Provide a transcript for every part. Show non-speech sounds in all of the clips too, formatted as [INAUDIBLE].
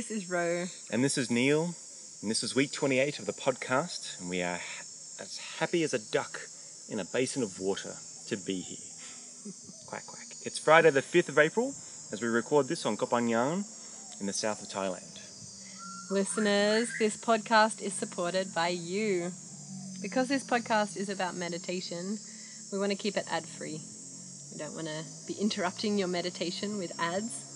this is Ro. And this is Neil, and this is week 28 of the podcast, and we are ha- as happy as a duck in a basin of water to be here. [LAUGHS] quack, quack. It's Friday, the 5th of April, as we record this on Koh Phangan in the south of Thailand. Listeners, this podcast is supported by you. Because this podcast is about meditation, we want to keep it ad free. We don't want to be interrupting your meditation with ads.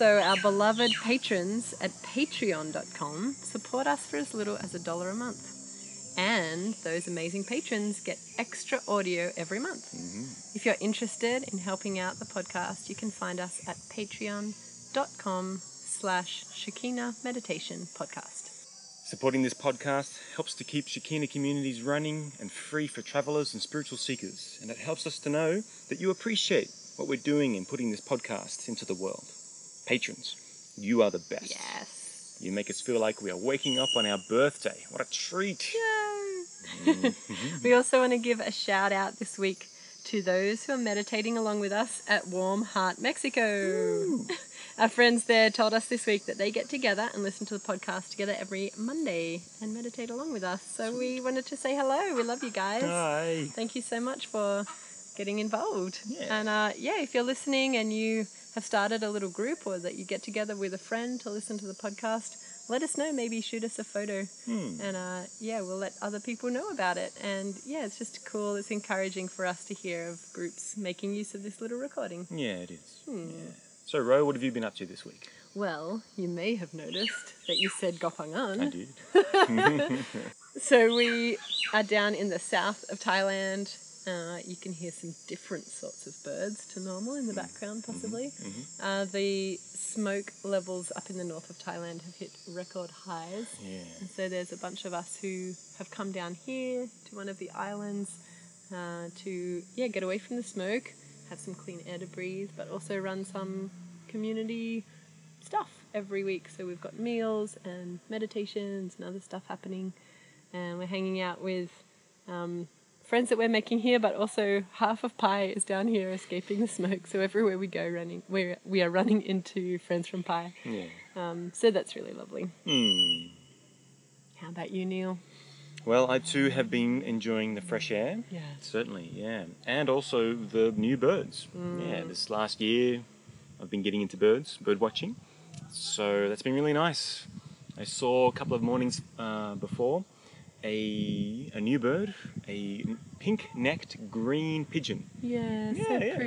So, our beloved patrons at patreon.com support us for as little as a dollar a month. And those amazing patrons get extra audio every month. Mm-hmm. If you're interested in helping out the podcast, you can find us at patreon.com slash Shekinah Meditation Podcast. Supporting this podcast helps to keep Shekinah communities running and free for travelers and spiritual seekers, and it helps us to know that you appreciate what we're doing in putting this podcast into the world. Patrons, you are the best. Yes. You make us feel like we are waking up on our birthday. What a treat! [LAUGHS] we also want to give a shout out this week to those who are meditating along with us at Warm Heart, Mexico. [LAUGHS] Our friends there told us this week that they get together and listen to the podcast together every Monday and meditate along with us. So we wanted to say hello. We love you guys. Hi. Thank you so much for getting involved. Yeah. And uh, yeah, if you're listening and you have started a little group or that you get together with a friend to listen to the podcast, let us know. Maybe shoot us a photo. And uh, yeah, we'll let other people know about it. And yeah, it's just cool. It's encouraging for us to hear of groups making use of this little recording. Yeah, it is. Yeah. So, Ro, what have you been up to this week? Well, you may have noticed that you said Gopangan. I did. [LAUGHS] [LAUGHS] So we are down in the south of Thailand. Uh, you can hear some different sorts of birds to normal in the background, possibly. Uh, the smoke levels up in the north of Thailand have hit record highs. Yeah. And so there's a bunch of us who have come down here to one of the islands uh, to yeah get away from the smoke, have some clean air to breathe, but also run some community stuff every week. So we've got meals and meditations and other stuff happening, and we're hanging out with um, friends that we're making here, but also half of Pai is down here escaping the smoke. So everywhere we go, running we we are running into friends from Pai. Yeah. Um, so that's really lovely. Hmm. How about you, Neil? Well, I too have been enjoying the fresh air. Yeah. Certainly, yeah. And also the new birds. Mm. Yeah, this last year I've been getting into birds, bird watching. So that's been really nice. I saw a couple of mornings uh, before a, a new bird, a pink necked green pigeon. Yeah, so pretty.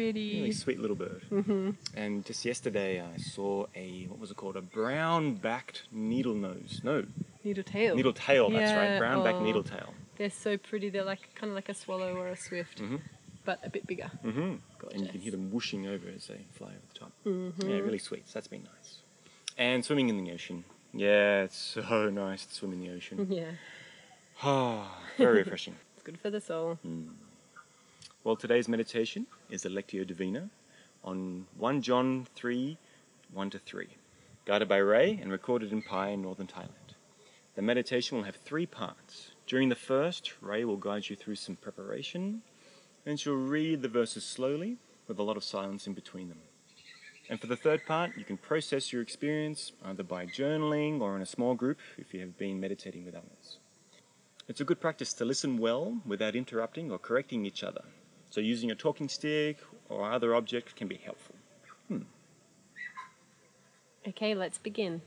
Really sweet little bird. Mm-hmm. And just yesterday I saw a, what was it called? A brown backed needle nose. No, Needle tail. needle tail, that's Yeah, right. Brown backed oh. needle tail. They're so pretty. They're like kind of like a swallow or a swift, Mhm. but a bit bigger. Mm-hmm. And you can hear them whooshing over as they fly over the top. Mm-hmm. Yeah, really sweet. So that's been nice. And swimming in the ocean. Yeah, it's so [LAUGHS] nice to swim in the ocean. Yeah, Ah, [SIGHS] very refreshing. [LAUGHS] it's good for the soul. Hmm. Well, today's meditation is the Lectio Divina on 1 John 3 1 to 3, guided by Ray and recorded in Pai in northern Thailand. The meditation will have three parts. During the first, Ray will guide you through some preparation, and she'll read the verses slowly with a lot of silence in between them. And for the third part, you can process your experience either by journaling or in a small group if you have been meditating with others. It's a good practice to listen well without interrupting or correcting each other. So using a talking stick or other object can be helpful. Hmm. Okay, let's begin.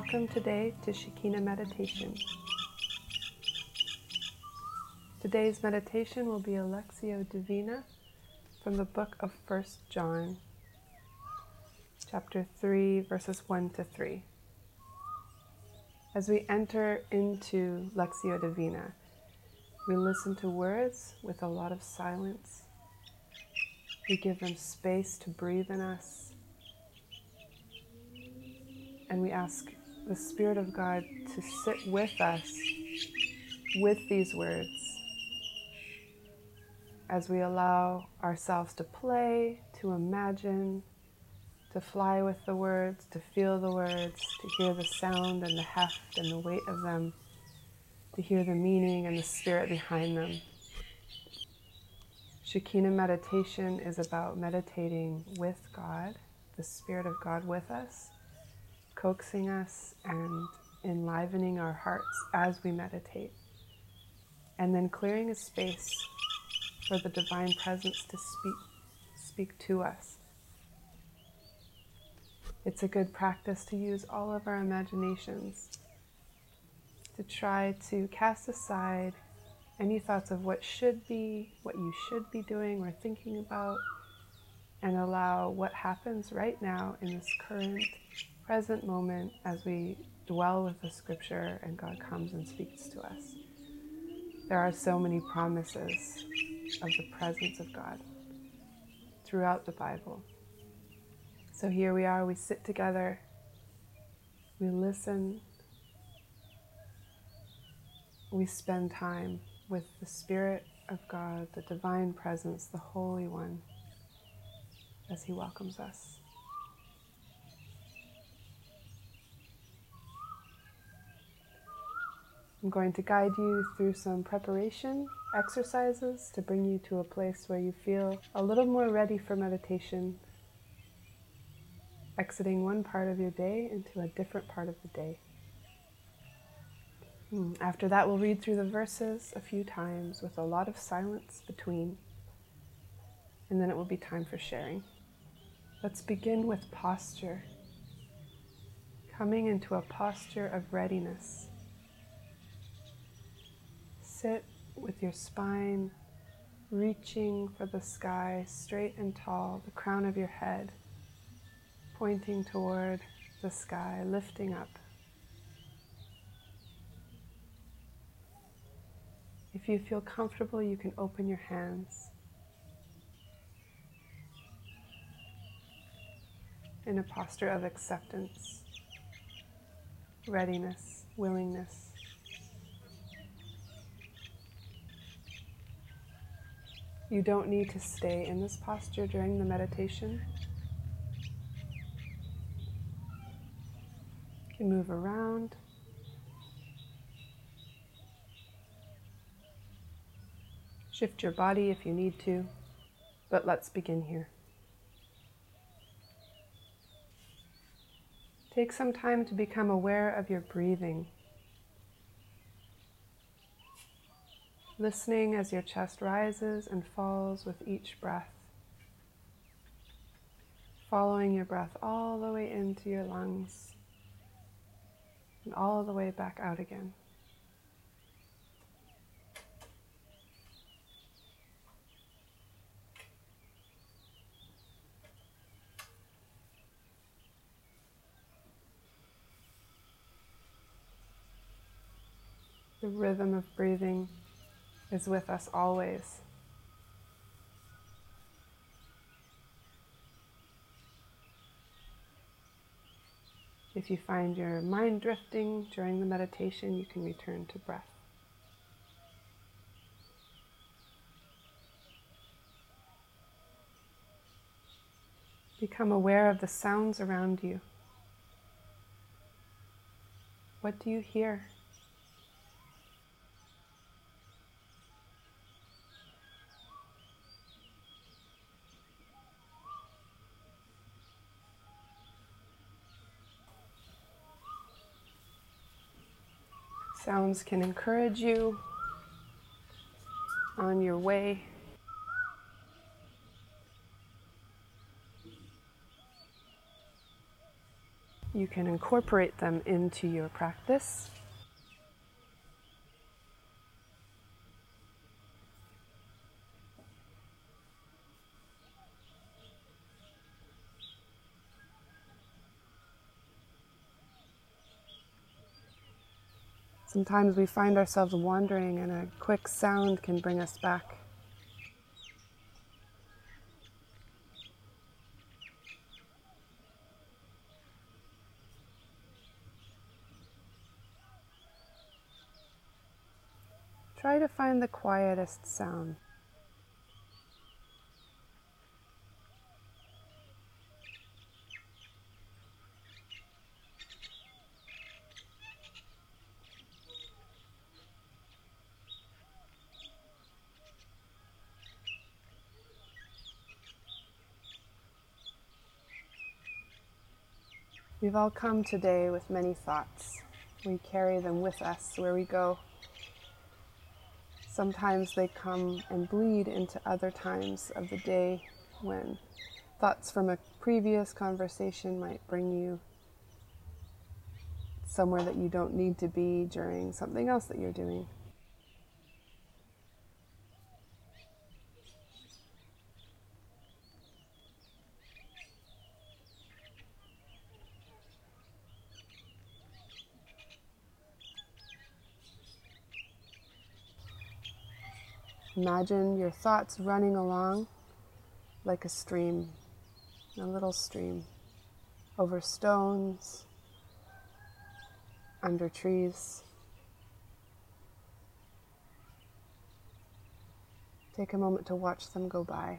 Welcome today to Shekinah Meditation. Today's meditation will be a Lectio Divina from the book of 1 John, chapter 3, verses 1 to 3. As we enter into Lectio Divina, we listen to words with a lot of silence. We give them space to breathe in us. And we ask the Spirit of God to sit with us with these words as we allow ourselves to play, to imagine, to fly with the words, to feel the words, to hear the sound and the heft and the weight of them to hear the meaning and the spirit behind them. Shekinah meditation is about meditating with God, the Spirit of God with us, coaxing us and enlivening our hearts as we meditate, and then clearing a space for the divine presence to speak, speak to us. It's a good practice to use all of our imaginations to try to cast aside any thoughts of what should be, what you should be doing or thinking about, and allow what happens right now in this current, present moment as we dwell with the scripture and God comes and speaks to us. There are so many promises of the presence of God throughout the Bible. So here we are, we sit together, we listen, we spend time with the Spirit of God, the divine presence, the Holy One, as He welcomes us. I'm going to guide you through some preparation exercises to bring you to a place where you feel a little more ready for meditation, exiting one part of your day into a different part of the day. Hmm, after that, we'll read through the verses a few times with a lot of silence between, and then it will be time for sharing. Let's begin with posture. Coming into a posture of readiness. Sit with your spine reaching for the sky, straight and tall, the crown of your head pointing toward the sky, lifting up. If you feel comfortable, you can open your hands. In a posture of acceptance, readiness, willingness. You don't need to stay in this posture during the meditation. You can move around. Shift your body if you need to, but let's begin here. Take some time to become aware of your breathing. Listening as your chest rises and falls with each breath. Following your breath all the way into your lungs and all the way back out again. The rhythm of breathing is with us always. If you find your mind drifting during the meditation, you can return to breath. Become aware of the sounds around you. What do you hear? Sounds can encourage you on your way. you can incorporate them into your practice. Sometimes we find ourselves wandering, and a quick sound can bring us back. Try to find the quietest sound. We've all come today with many thoughts. We carry them with us where we go. Sometimes they come and bleed into other times of the day when thoughts from a previous conversation might bring you somewhere that you don't need to be during something else that you're doing. Imagine your thoughts running along like a stream, a little stream, over stones, under trees. Take a moment to watch them go by.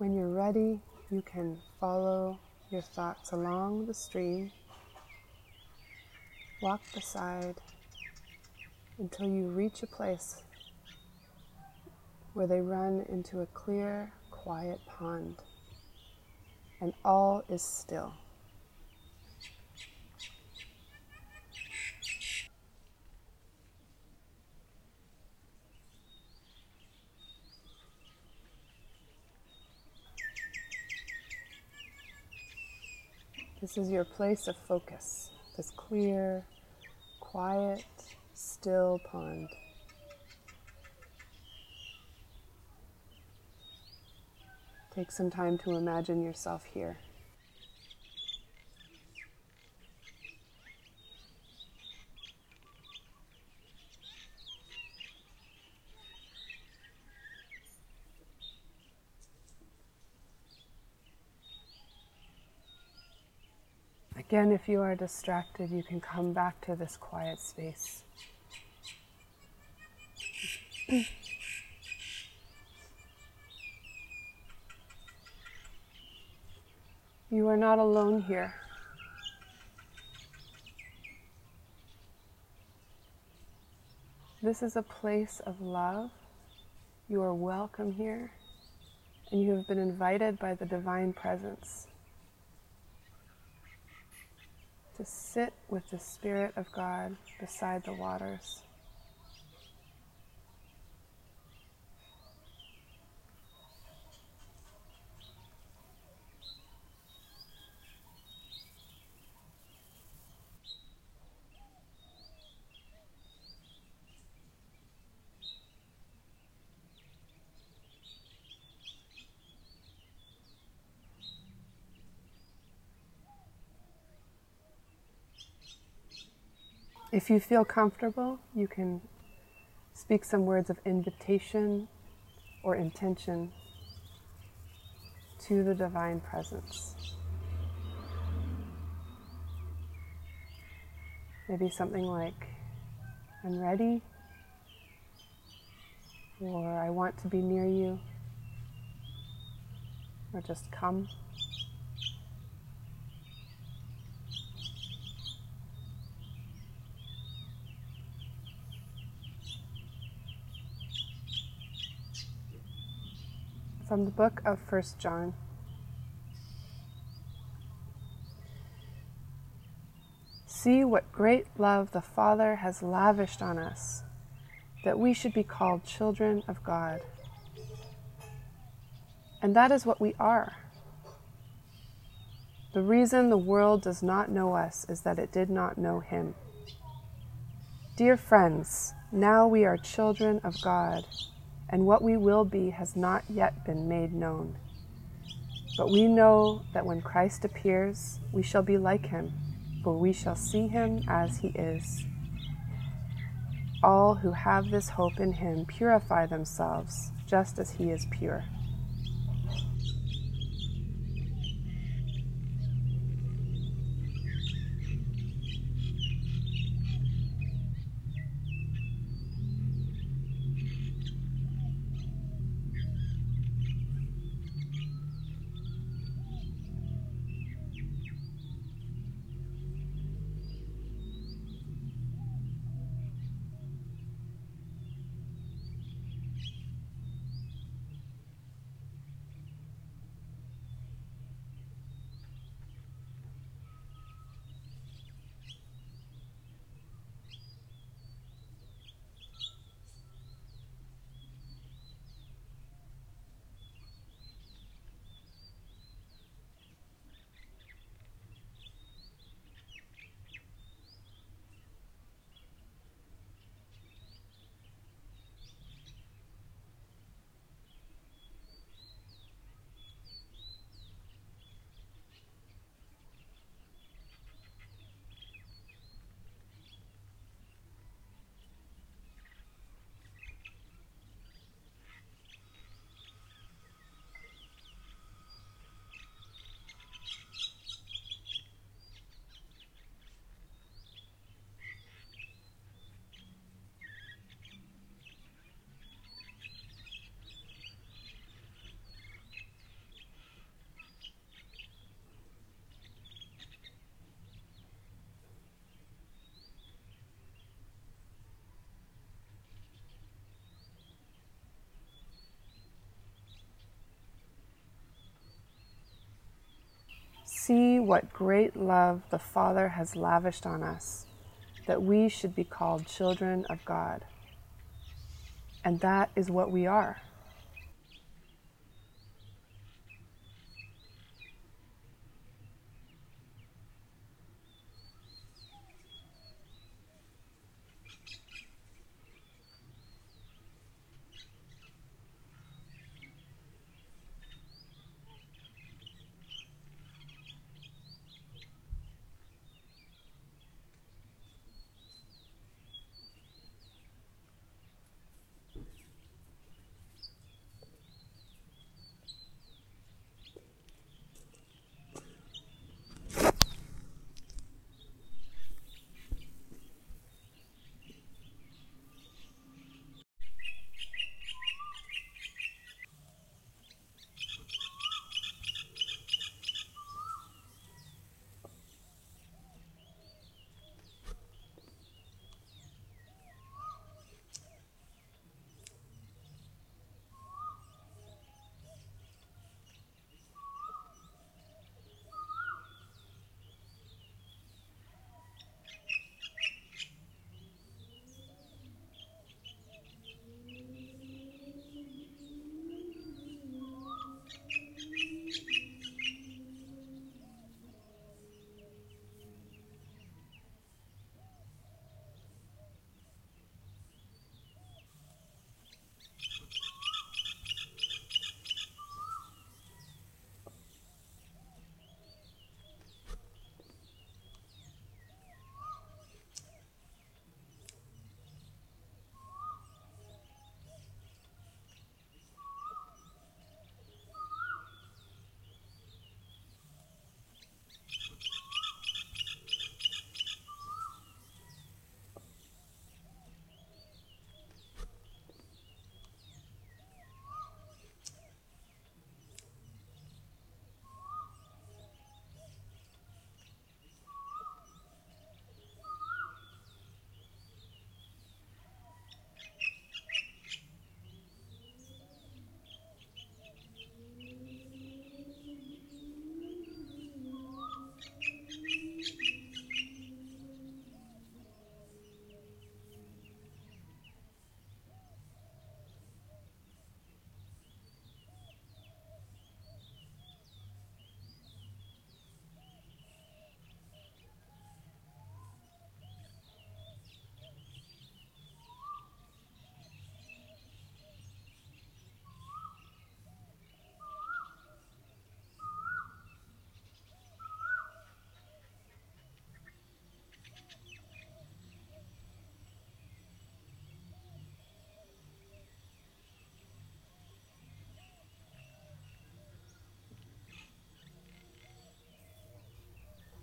When you're ready, you can follow your thoughts along the stream, walk beside until you reach a place where they run into a clear, quiet pond, and all is still. This is your place of focus, this clear, quiet, still pond. Take some time to imagine yourself here. Again, if you are distracted, you can come back to this quiet space. [CLEARS THROAT] you are not alone here. This is a place of love. You are welcome here, and you have been invited by the Divine Presence to sit with the Spirit of God beside the waters. If you feel comfortable, you can speak some words of invitation or intention to the divine presence. Maybe something like, I'm ready, or I want to be near you, or just come. From the book of First John. See what great love the Father has lavished on us, that we should be called children of God. And that is what we are. The reason the world does not know us is that it did not know Him. Dear friends, now we are children of God, and what we will be has not yet been made known. But we know that when Christ appears, we shall be like Him for we shall see him as he is. All who have this hope in him purify themselves just as he is pure. See what great love the Father has lavished on us, that we should be called children of God. And that is what we are.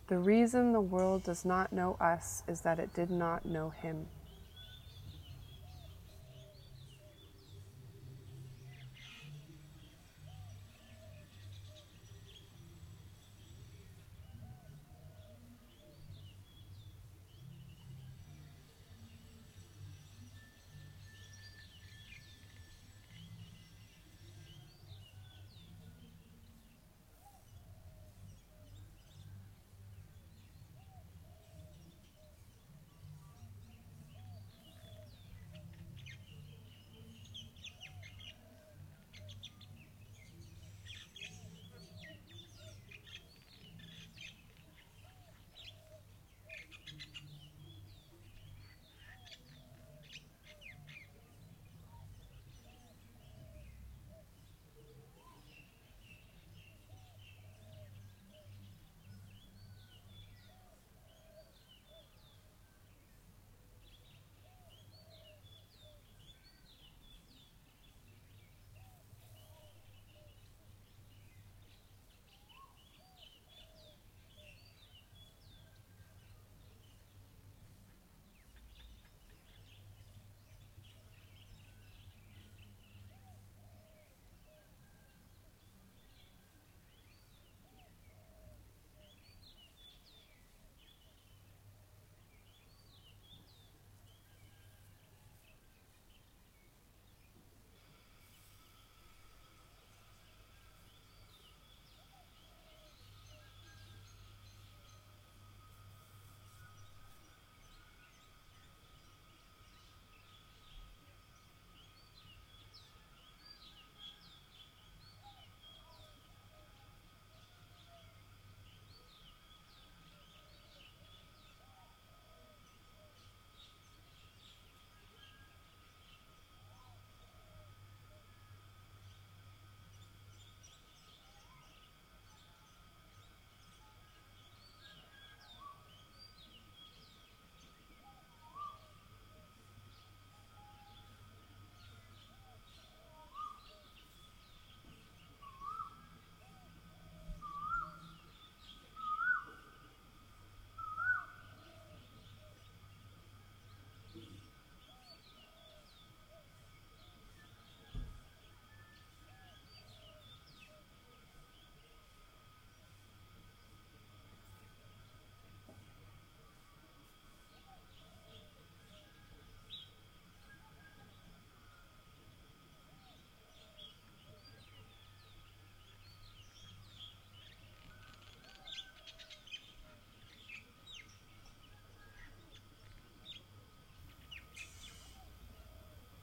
The reason the world does not know us is that it did not know him.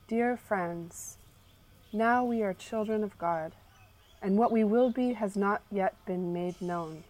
Dear friends, now we are children of God, and what we will be has not yet been made known.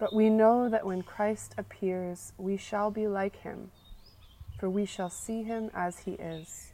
But we know that when Christ appears, we shall be like him, for we shall see him as he is.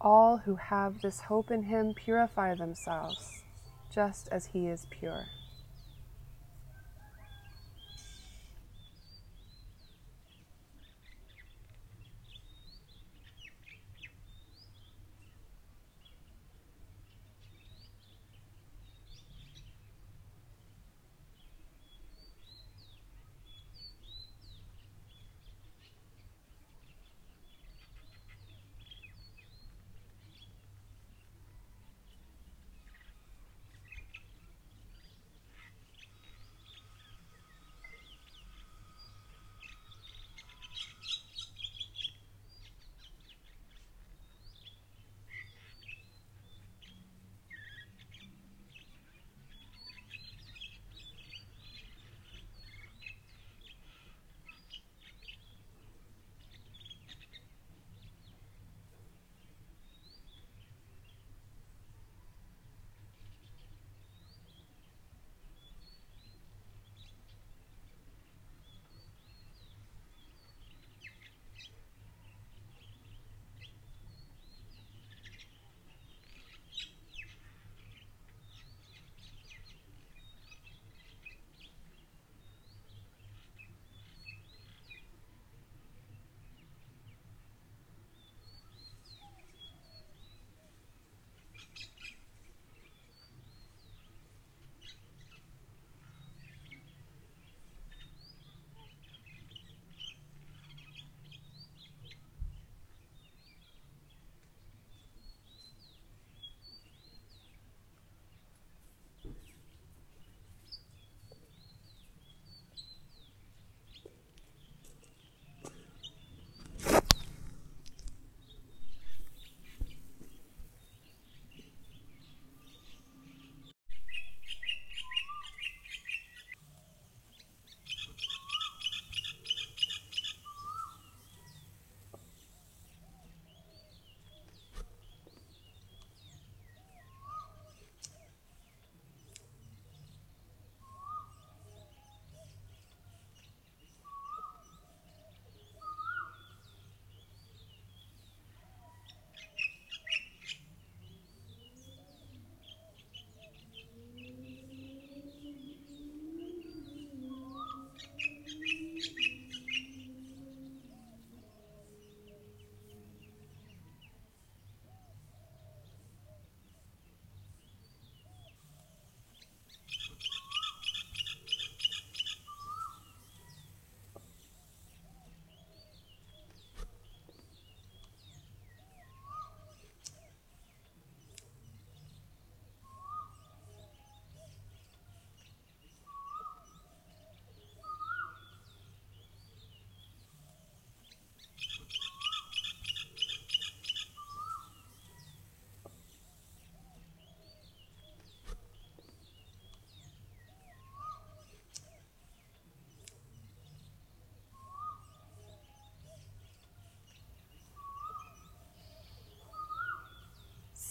All who have this hope in him purify themselves, just as he is pure.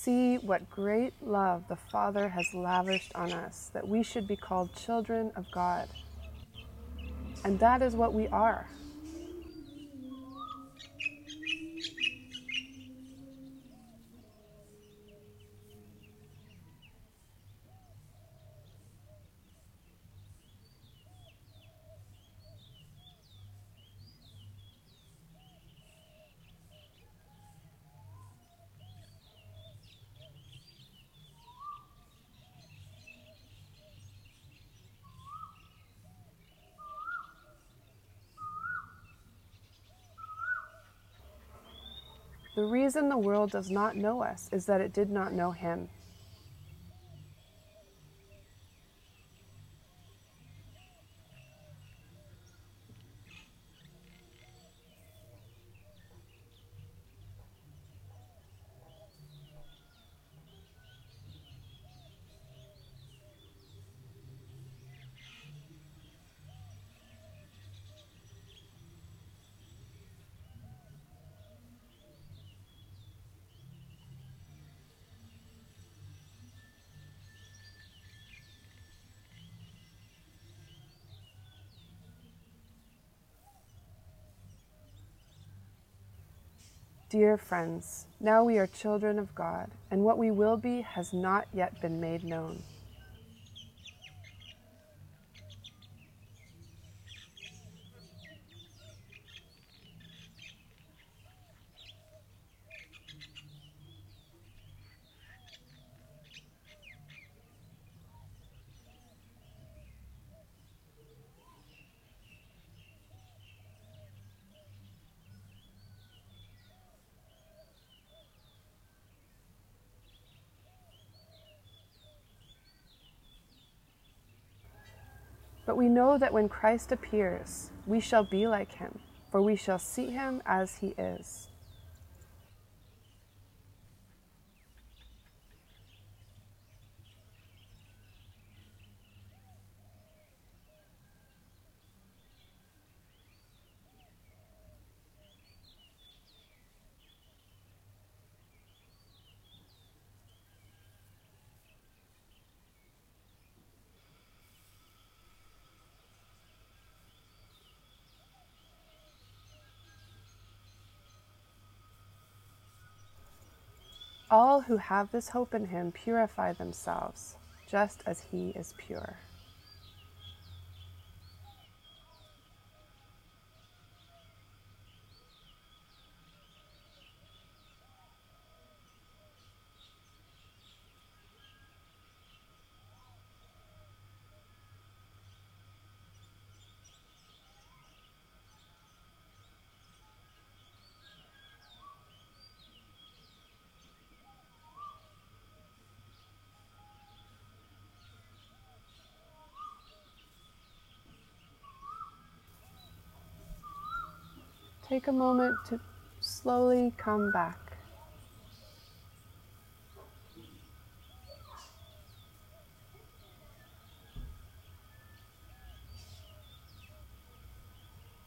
See what great love the Father has lavished on us, that we should be called children of God. And that is what we are. The reason the world does not know us is that it did not know Him. Dear friends, now we are children of God, and what we will be has not yet been made known. But we know that when Christ appears, we shall be like him, for we shall see him as he is. All who have this hope in him purify themselves, just as he is pure. Take a moment to slowly come back.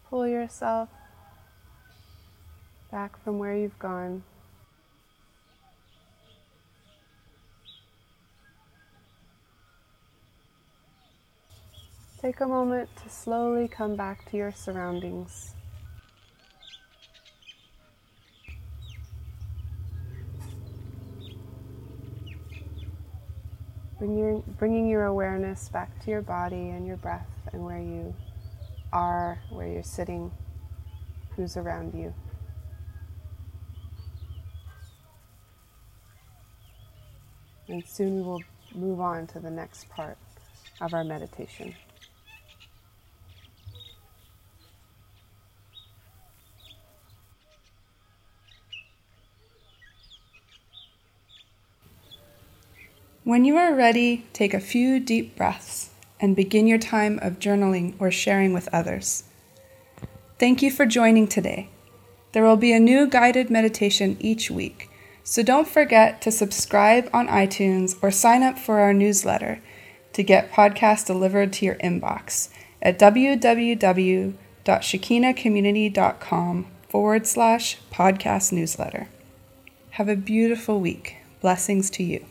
Pull yourself back from where you've gone. Take a moment to slowly come back to your surroundings. Bring your, bringing your awareness back to your body and your breath and where you are, where you're sitting, who's around you. And soon we will move on to the next part of our meditation. When you are ready, take a few deep breaths and begin your time of journaling or sharing with others. Thank you for joining today. There will be a new guided meditation each week, so don't forget to subscribe on iTunes or sign up for our newsletter to get podcasts delivered to your inbox at www.shekinahcommunity.com forward slash podcast newsletter. Have a beautiful week. Blessings to you.